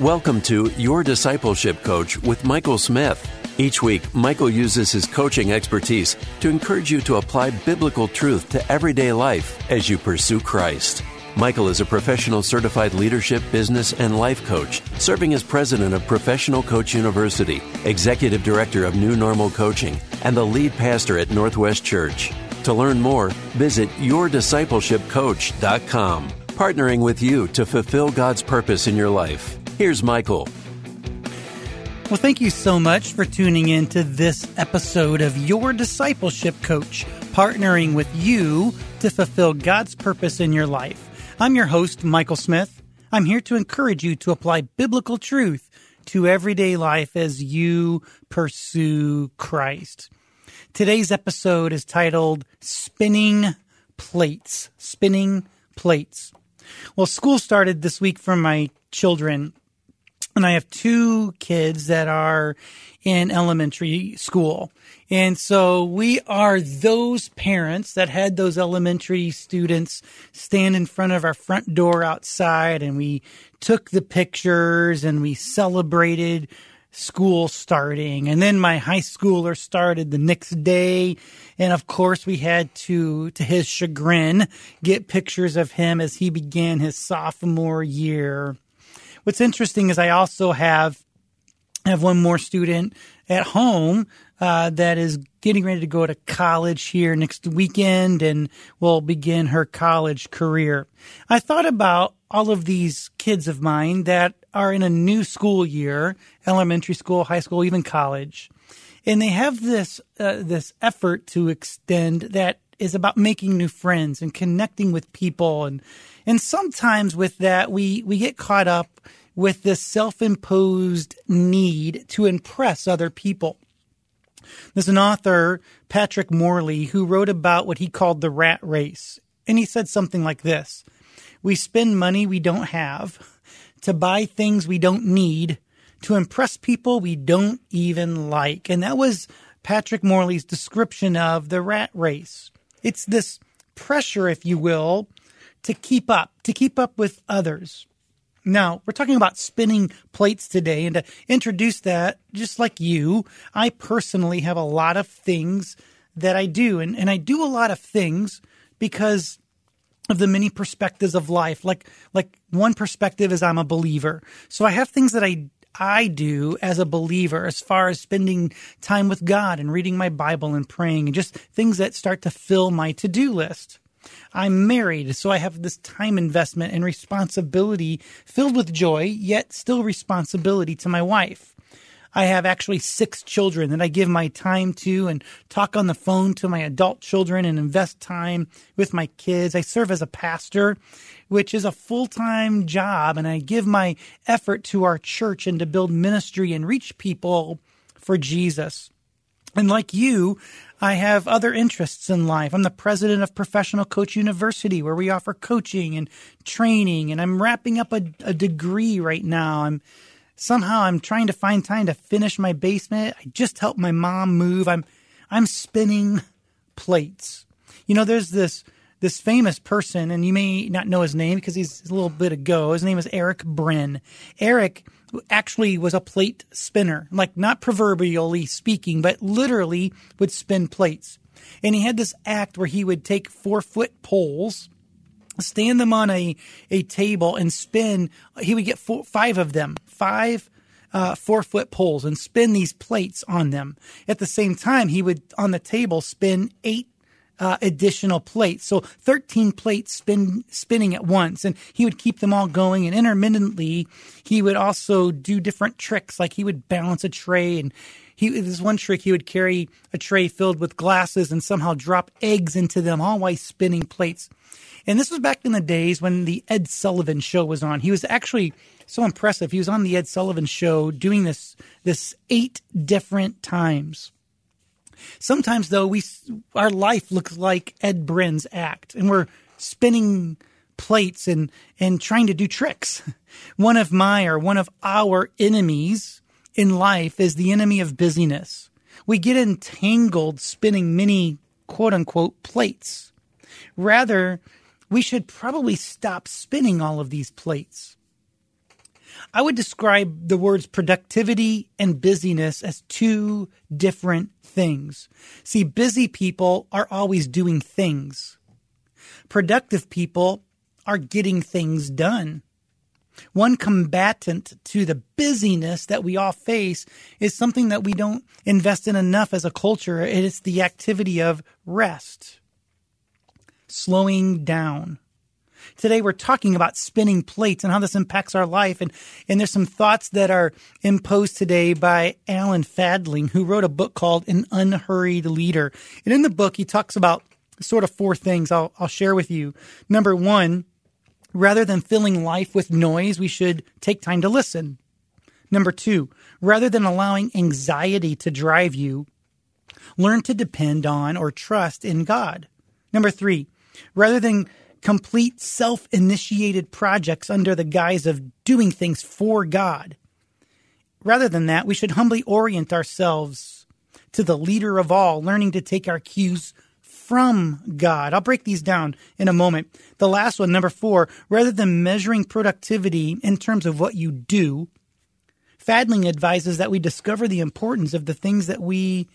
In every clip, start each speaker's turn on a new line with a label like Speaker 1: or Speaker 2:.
Speaker 1: Welcome to Your Discipleship Coach with Michael Smith. Each week, Michael uses his coaching expertise to encourage you to apply biblical truth to everyday life as you pursue Christ. Michael is a professional certified leadership, business, and life coach, serving as president of Professional Coach University, executive director of New Normal Coaching, and the lead pastor at Northwest Church. To learn more, visit yourdiscipleshipcoach.com, partnering with you to fulfill God's purpose in your life. Here's Michael.
Speaker 2: Well, thank you so much for tuning in to this episode of Your Discipleship Coach, partnering with you to fulfill God's purpose in your life. I'm your host, Michael Smith. I'm here to encourage you to apply biblical truth to everyday life as you pursue Christ. Today's episode is titled Spinning Plates. Spinning Plates. Well, school started this week for my children and I have two kids that are in elementary school. And so we are those parents that had those elementary students stand in front of our front door outside and we took the pictures and we celebrated school starting. And then my high schooler started the next day. And of course we had to, to his chagrin, get pictures of him as he began his sophomore year. What's interesting is I also have have one more student at home uh, that is getting ready to go to college here next weekend and will begin her college career. I thought about all of these kids of mine that are in a new school year, elementary school, high school, even college, and they have this uh, this effort to extend that is about making new friends and connecting with people and and sometimes with that we we get caught up with this self-imposed need to impress other people. There's an author, Patrick Morley, who wrote about what he called the rat race. And he said something like this. We spend money we don't have to buy things we don't need to impress people we don't even like. And that was Patrick Morley's description of the rat race. It's this pressure, if you will, to keep up, to keep up with others. Now, we're talking about spinning plates today, and to introduce that, just like you, I personally have a lot of things that I do, and, and I do a lot of things because of the many perspectives of life. Like like one perspective is I'm a believer. So I have things that I I do as a believer as far as spending time with God and reading my Bible and praying and just things that start to fill my to-do list. I'm married, so I have this time investment and responsibility filled with joy, yet still responsibility to my wife. I have actually six children that I give my time to and talk on the phone to my adult children and invest time with my kids. I serve as a pastor, which is a full time job, and I give my effort to our church and to build ministry and reach people for Jesus. And like you, I have other interests in life. I'm the president of Professional Coach University, where we offer coaching and training, and I'm wrapping up a, a degree right now. I'm somehow I'm trying to find time to finish my basement. I just helped my mom move. I'm I'm spinning plates. You know, there's this this famous person, and you may not know his name because he's a little bit ago. His name is Erich Brenn. Erich actually was a plate spinner, like not proverbially speaking, but literally would spin plates. And he had this act where he would take four foot poles, stand them on a, a table and spin. He would get four, five of them, five uh, four foot poles and spin these plates on them. At the same time, he would on the table spin eight uh, additional plates. So 13 plates spin, spinning at once. And he would keep them all going. And intermittently, he would also do different tricks. Like he would balance a tray and he, this one trick, he would carry a tray filled with glasses and somehow drop eggs into them, all while spinning plates. And this was back in the days when the Ed Sullivan show was on. He was actually so impressive. He was on the Ed Sullivan show doing this, this eight different times. Sometimes though, we our life looks like Ed Brenn's act, and we're spinning plates and and trying to do tricks. One of my or one of our enemies in life is the enemy of busyness. We get entangled spinning many quote unquote plates. Rather, we should probably stop spinning all of these plates. I would describe the words productivity and busyness as two different things. See, busy people are always doing things. Productive people are getting things done. One combatant to the busyness that we all face is something that we don't invest in enough as a culture. It is the activity of rest, slowing down. Today we're talking about spinning plates and how this impacts our life. And, and there's some thoughts that are imposed today by Alan Fadling, who wrote a book called An Unhurried Leader. And in the book, he talks about sort of four things I'll, I'll share with you. Number one, rather than filling life with noise, we should take time to listen. Number two, rather than allowing anxiety to drive you, learn to depend on or trust in God. Number three, rather than complete self initiated projects under the guise of doing things for God. Rather than that, we should humbly orient ourselves to the leader of all, learning to take our cues from God. I'll break these down in a moment. The last one, number four, rather than measuring productivity in terms of what you do, Fadling advises that we discover the importance of the things that we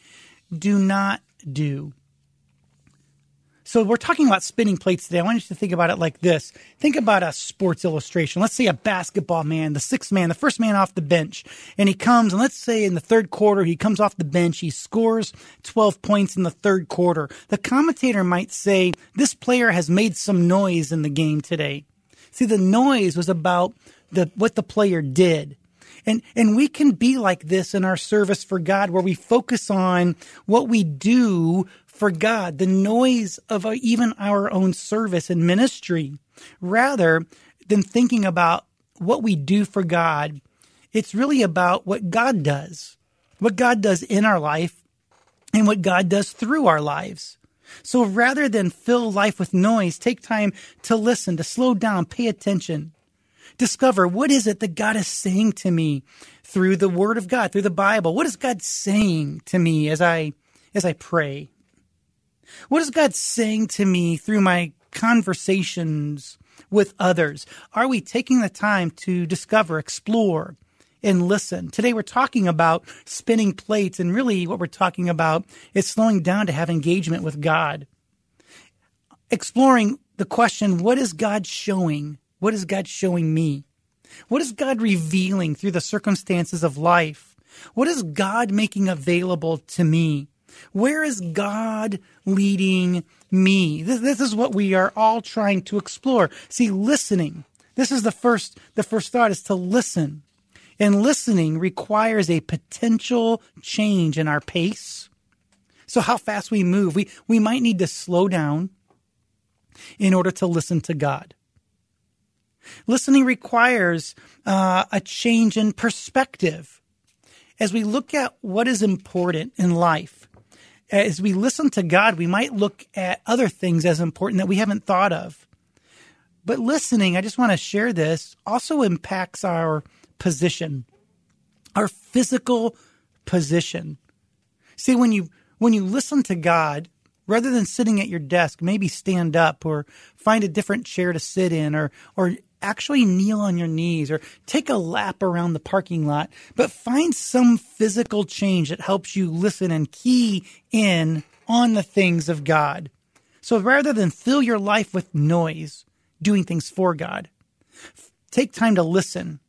Speaker 2: do not do. So we're talking about spinning plates today. I want you to think about it like this. Think about a sports illustration. Let's say a basketball man, the sixth man, the first man off the bench, and he comes and let's say in the third quarter, he comes off the bench, he scores 12 points in the third quarter. The commentator might say, this player has made some noise in the game today. See, the noise was about the, what the player did. And, and we can be like this in our service for God where we focus on what we do for God, the noise of uh, even our own service and ministry, rather than thinking about what we do for God. It's really about what God does, what God does in our life, and what God does through our lives. So rather than fill life with noise, take time to listen, to slow down, pay attention. Discover what is it that God is saying to me through the word of God, through the Bible? What is God saying to me as I as I pray? What is God saying to me through my conversations with others? Are we taking the time to discover, explore, and listen? Today we're talking about spinning plates, and really what we're talking about is slowing down to have engagement with God. Exploring the question, what is God showing? What is God showing me? What is God revealing through the circumstances of life? What is God making available to me? Where is God leading me? This, this is what we are all trying to explore. See, listening. This is the first, the first thought is to listen. And listening requires a potential change in our pace. So how fast we move. We, we might need to slow down in order to listen to God. Listening requires uh, a change in perspective. As we look at what is important in life, as we listen to God, we might look at other things as important that we haven't thought of. But listening, I just want to share this, also impacts our position, our physical position. See, when you when you listen to God, rather than sitting at your desk, maybe stand up or find a different chair to sit in or or actually kneel on your knees or take a lap around the parking lot, but find some physical change that helps you listen and key in on the things of God. So rather than fill your life with noise, doing things for God, take time to listen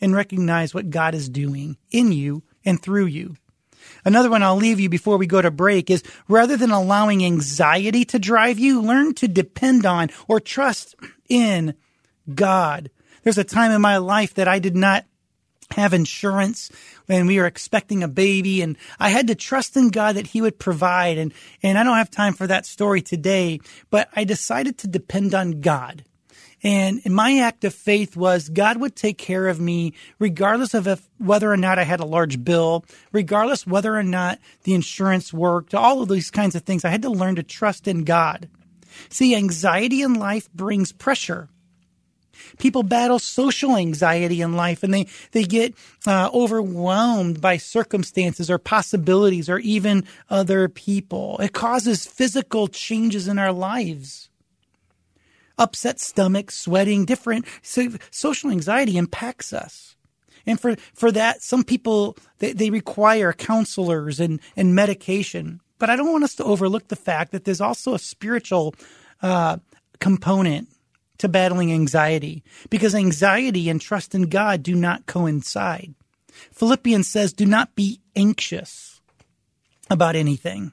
Speaker 2: and recognize what God is doing in you and through you. Another one I'll leave you before we go to break is rather than allowing anxiety to drive you, learn to depend on or trust in God. There's a time in my life that I did not have insurance when we were expecting a baby and I had to trust in God that he would provide and and I don't have time for that story today but I decided to depend on God and my act of faith was God would take care of me regardless of if, whether or not I had a large bill, regardless whether or not the insurance worked, all of these kinds of things. I had to learn to trust in God. See, anxiety in life brings pressure. People battle social anxiety in life and they, they get uh, overwhelmed by circumstances or possibilities or even other people. It causes physical changes in our lives. Upset stomach, sweating, different. So social anxiety impacts us. And for, for that, some people, they, they require counselors and, and medication. But I don't want us to overlook the fact that there's also a spiritual uh, component to battling anxiety because anxiety and trust in God do not coincide. Philippians says, do not be anxious about anything.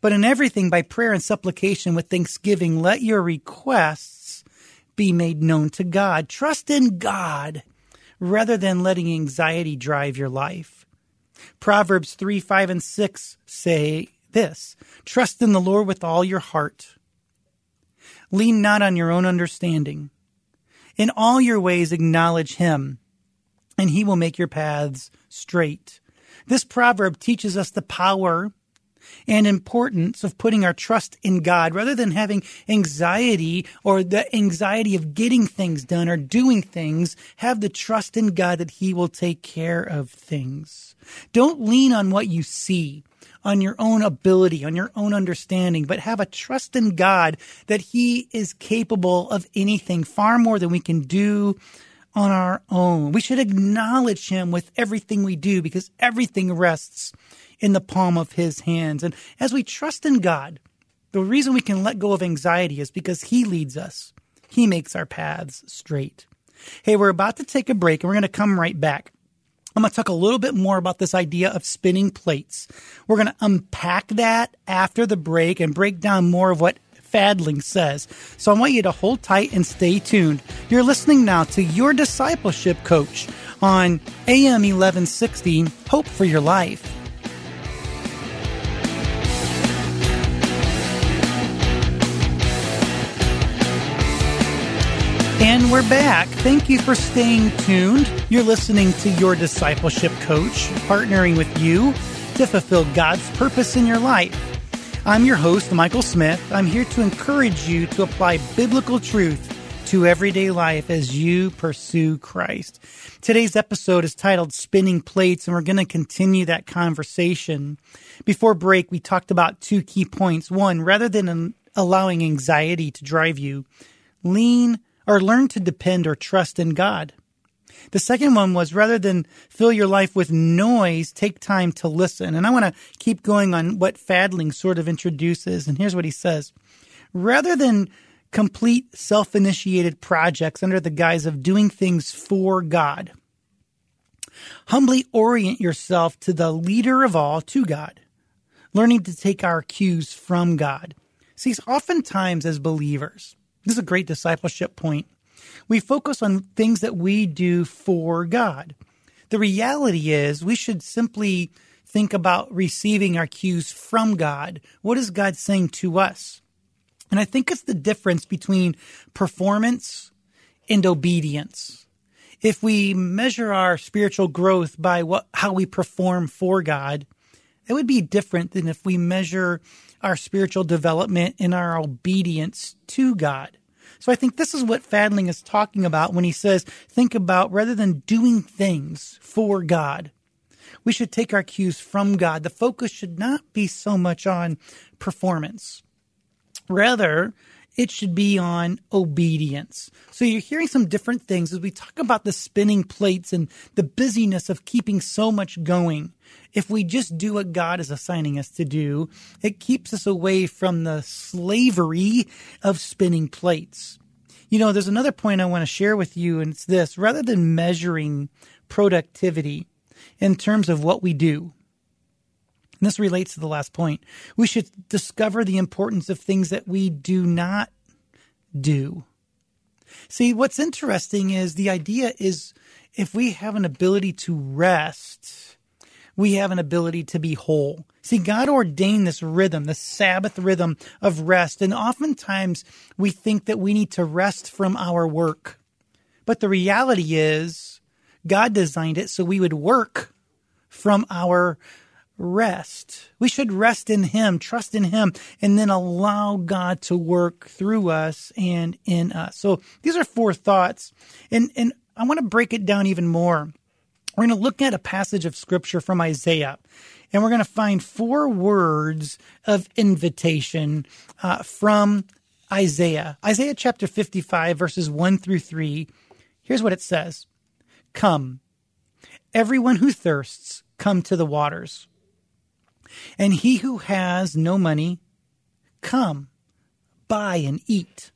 Speaker 2: But in everything, by prayer and supplication with thanksgiving, let your requests be made known to God. Trust in God rather than letting anxiety drive your life. Proverbs 3, 5, and 6 say this Trust in the Lord with all your heart. Lean not on your own understanding. In all your ways, acknowledge Him, and He will make your paths straight. This proverb teaches us the power and importance of putting our trust in God rather than having anxiety or the anxiety of getting things done or doing things. Have the trust in God that He will take care of things. Don't lean on what you see on your own ability, on your own understanding, but have a trust in God that He is capable of anything far more than we can do on our own. We should acknowledge Him with everything we do because everything rests in the palm of His hands. And as we trust in God, the reason we can let go of anxiety is because He leads us. He makes our paths straight. Hey, we're about to take a break and we're going to come right back. I'm going to talk a little bit more about this idea of spinning plates. We're going to unpack that after the break and break down more of what Fadling says. So I want you to hold tight and stay tuned. You're listening now to Your Discipleship Coach on AM 1160 Hope for Your Life. And we're back. Thank you for staying tuned. You're listening to Your Discipleship Coach, partnering with you to fulfill God's purpose in your life. I'm your host, Michael Smith. I'm here to encourage you to apply biblical truth to everyday life as you pursue Christ. Today's episode is titled Spinning Plates, and we're going to continue that conversation. Before break, we talked about two key points. One, rather than allowing anxiety to drive you, lean or learn to depend or trust in God. The second one was rather than fill your life with noise, take time to listen. And I want to keep going on what Fadling sort of introduces. And here's what he says. Rather than complete self initiated projects under the guise of doing things for God, humbly orient yourself to the leader of all, to God, learning to take our cues from God. See, oftentimes as believers, this is a great discipleship point. We focus on things that we do for God. The reality is we should simply think about receiving our cues from God. What is God saying to us? And I think it's the difference between performance and obedience. If we measure our spiritual growth by what, how we perform for God, it would be different than if we measure our spiritual development in our obedience to God. So I think this is what Fadling is talking about when he says, think about rather than doing things for God, we should take our cues from God. The focus should not be so much on performance. Rather, it should be on obedience. So you're hearing some different things as we talk about the spinning plates and the busyness of keeping so much going. If we just do what God is assigning us to do, it keeps us away from the slavery of spinning plates. You know, there's another point I want to share with you, and it's this rather than measuring productivity in terms of what we do, and this relates to the last point. We should discover the importance of things that we do not do. See, what's interesting is the idea is if we have an ability to rest, we have an ability to be whole. See, God ordained this rhythm, the Sabbath rhythm of rest. And oftentimes we think that we need to rest from our work. But the reality is, God designed it so we would work from our rest. We should rest in Him, trust in Him, and then allow God to work through us and in us. So these are four thoughts. And, and I want to break it down even more. We're going to look at a passage of scripture from Isaiah, and we're going to find four words of invitation uh, from Isaiah. Isaiah chapter 55, verses 1 through 3. Here's what it says Come, everyone who thirsts, come to the waters. And he who has no money, come, buy and eat.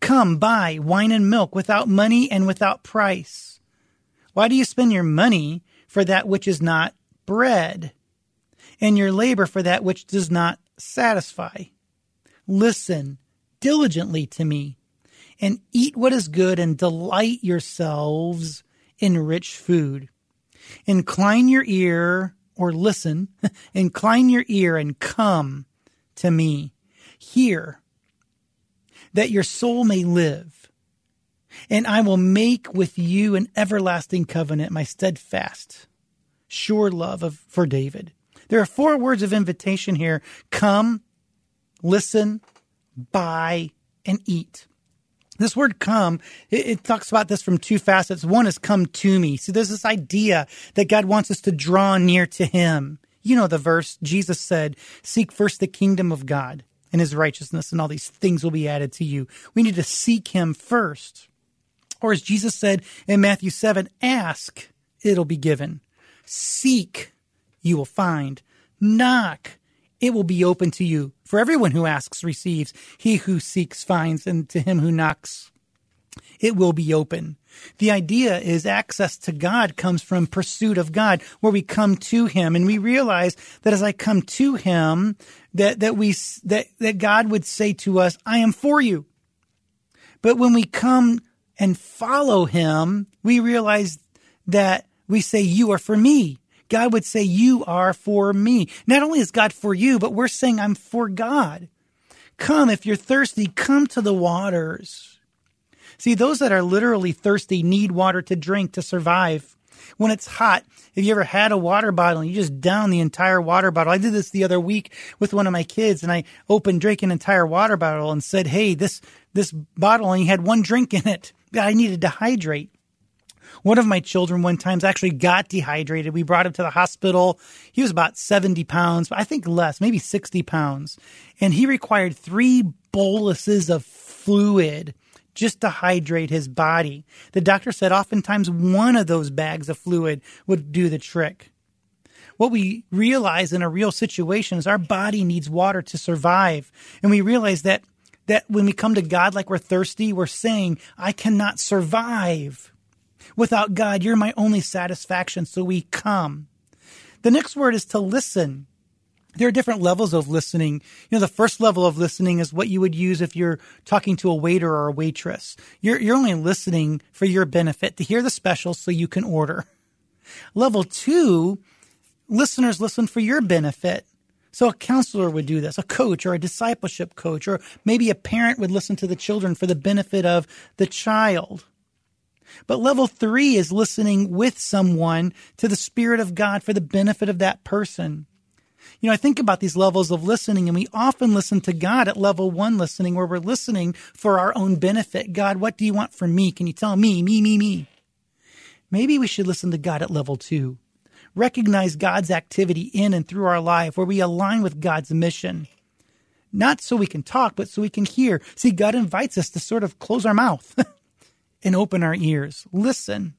Speaker 2: Come, buy wine and milk without money and without price. Why do you spend your money for that which is not bread, and your labor for that which does not satisfy? Listen diligently to me, and eat what is good, and delight yourselves in rich food. Incline your ear, or listen, incline your ear and come to me. Hear, that your soul may live. And I will make with you an everlasting covenant, my steadfast, sure love of, for David. There are four words of invitation here come, listen, buy, and eat. This word come, it, it, talks about this from two facets. One is come to me. So there's this idea that God wants us to draw near to him. You know the verse, Jesus said, seek first the kingdom of God and his righteousness, and all these things will be added to you. We need to seek him first. Or as Jesus said in Matthew 7, ask, it'll be given. Seek, you will find. Knock, it will be open to you. For everyone who asks receives. He who seeks finds, and to him who knocks, it will be open. The idea is access to God comes from pursuit of God, where we come to Him, and we realize that as I come to Him, that that we that that God would say to us, "I am for you." But when we come and follow Him, we realize that we say, "You are for me." God would say, You are for me. Not only is God for you, but we're saying, I'm for God. Come, if you're thirsty, come to the waters. See, those that are literally thirsty need water to drink to survive. When it's hot, have you ever had a water bottle and you just down the entire water bottle? I did this the other week with one of my kids and I opened, drank an entire water bottle and said, Hey, this, this bottle only had one drink in it. I needed to hydrate. One of my children one time actually got dehydrated. We brought him to the hospital. He was about 70 pounds, but I think less, maybe 60 pounds. And he required three boluses of fluid just to hydrate his body. The doctor said oftentimes one of those bags of fluid would do the trick. What we realize in a real situation is our body needs water to survive. And we realize that that when we come to God like we're thirsty, we're saying, I cannot survive Without God, you're my only satisfaction. So we come. The next word is to listen. There are different levels of listening. You know, the first level of listening is what you would use if you're talking to a waiter or a waitress. You're, you're only listening for your benefit to hear the specials so you can order. Level two, listeners listen for your benefit. So a counselor would do this, a coach or a discipleship coach, or maybe a parent would listen to the children for the benefit of the child. But level three is listening with someone to the Spirit of God for the benefit of that person. You know, I think about these levels of listening, and we often listen to God at level one listening, where we're listening for our own benefit. God, what do you want from me? Can you tell me, me, me, me? Maybe we should listen to God at level two. Recognize God's activity in and through our life, where we align with God's mission. Not so we can talk, but so we can hear. See, God invites us to sort of close our mouth. and open our ears. Listen.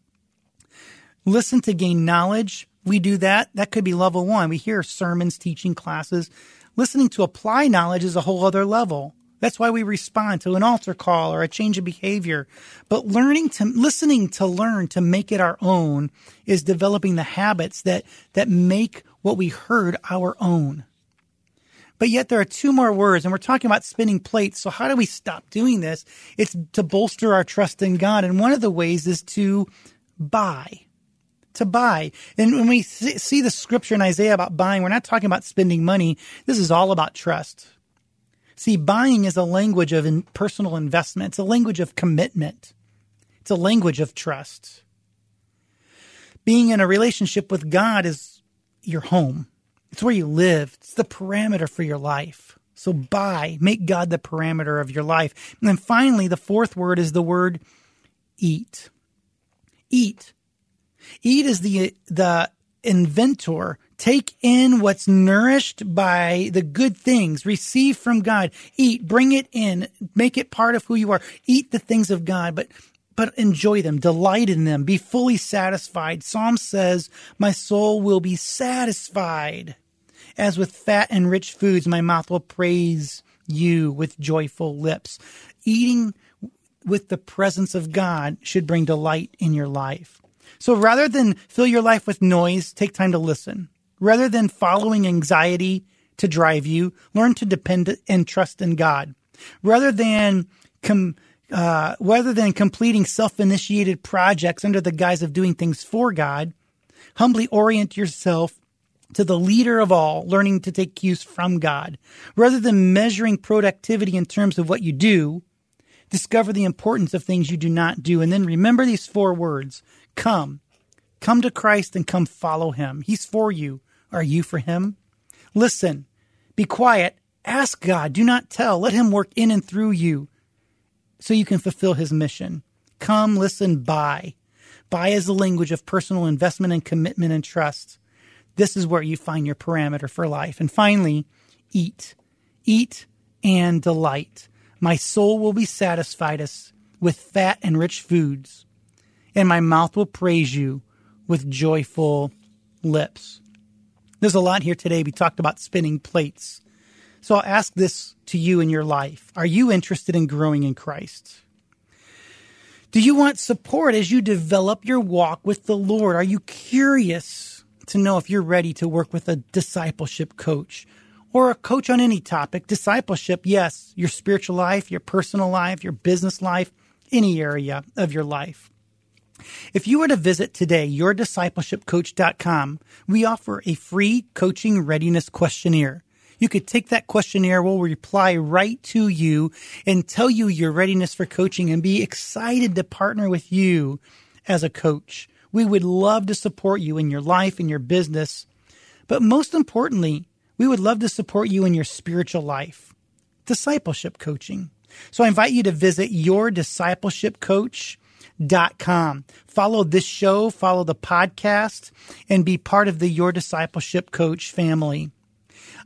Speaker 2: Listen to gain knowledge. We do that. That could be level one. We hear sermons, teaching classes. Listening to apply knowledge is a whole other level. That's why we respond to an altar call or a change of behavior. But learning to, listening to learn to make it our own is developing the habits that, that make what we heard our own. But yet there are two more words, and we're talking about spinning plates. So how do we stop doing this? It's to bolster our trust in God. And one of the ways is to buy. To buy. And when we see the scripture in Isaiah about buying, we're not talking about spending money. This is all about trust. See, buying is a language of personal investment. It's a language of commitment. It's a language of trust. Being in a relationship with God is your home. It's where you live. It's the parameter for your life. So buy, make God the parameter of your life. And then finally, the fourth word is the word eat. Eat. Eat is the, the inventor. Take in what's nourished by the good things. Receive from God. Eat. Bring it in. Make it part of who you are. Eat the things of God. But but enjoy them, delight in them, be fully satisfied. Psalm says, My soul will be satisfied. As with fat and rich foods, my mouth will praise you with joyful lips. Eating with the presence of God should bring delight in your life. So rather than fill your life with noise, take time to listen. Rather than following anxiety to drive you, learn to depend and trust in God. Rather than com- uh, rather than completing self-initiated projects under the guise of doing things for God, humbly orient yourself to the leader of all, learning to take cues from God. Rather than measuring productivity in terms of what you do, discover the importance of things you do not do. And then remember these four words come. Come to Christ and come follow him. He's for you. Are you for him? Listen, be quiet, ask God, do not tell. Let him work in and through you so you can fulfill his mission. Come, listen, buy. Buy is the language of personal investment and commitment and trust. This is where you find your parameter for life. And finally, eat. Eat and delight. My soul will be satisfied with fat and rich foods, and my mouth will praise you with joyful lips. There's a lot here today. We talked about spinning plates. So I'll ask this to you in your life. Are you interested in growing in Christ? Do you want support as you develop your walk with the Lord? Are you curious to know if you're ready to work with a discipleship coach or a coach on any topic. Discipleship, yes, your spiritual life, your personal life, your business life, any area of your life. If you were to visit today yourdiscipleshipcoach.com, we offer a free coaching readiness questionnaire. You could take that questionnaire, we'll reply right to you and tell you your readiness for coaching and be excited to partner with you as a coach. We would love to support you in your life and your business. But most importantly, we would love to support you in your spiritual life. Discipleship coaching. So I invite you to visit yourdiscipleshipcoach.com. Follow this show, follow the podcast, and be part of the Your Discipleship Coach family.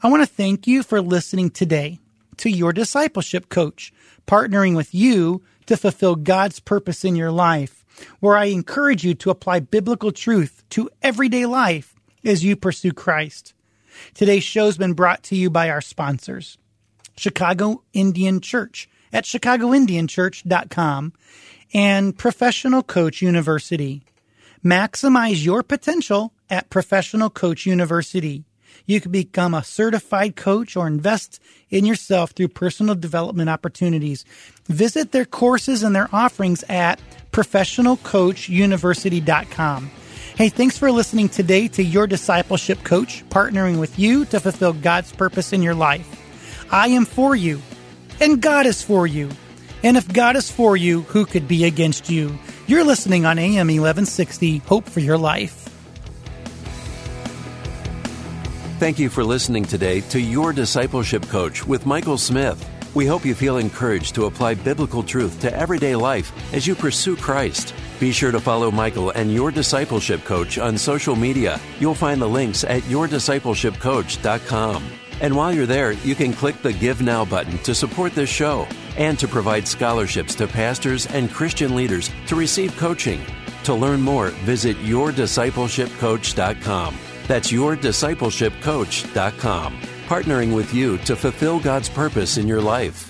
Speaker 2: I want to thank you for listening today to Your Discipleship Coach, partnering with you to fulfill God's purpose in your life where I encourage you to apply biblical truth to everyday life as you pursue Christ. Today's show has been brought to you by our sponsors Chicago Indian Church at chicagoindianchurch.com and Professional Coach University. Maximize your potential at Professional Coach University. You can become a certified coach or invest in yourself through personal development opportunities. Visit their courses and their offerings at professionalcoachuniversity.com. Hey, thanks for listening today to Your Discipleship Coach, partnering with you to fulfill God's purpose in your life. I am for you, and God is for you. And if God is for you, who could be against you? You're listening on AM 1160, Hope for Your Life.
Speaker 1: Thank you for listening today to Your Discipleship Coach with Michael Smith. We hope you feel encouraged to apply biblical truth to everyday life as you pursue Christ. Be sure to follow Michael and Your Discipleship Coach on social media. You'll find the links at yourdiscipleshipcoach.com. And while you're there, you can click the Give Now button to support this show and to provide scholarships to pastors and Christian leaders to receive coaching. To learn more, visit yourdiscipleshipcoach.com. That's yourdiscipleshipcoach.com partnering with you to fulfill God's purpose in your life.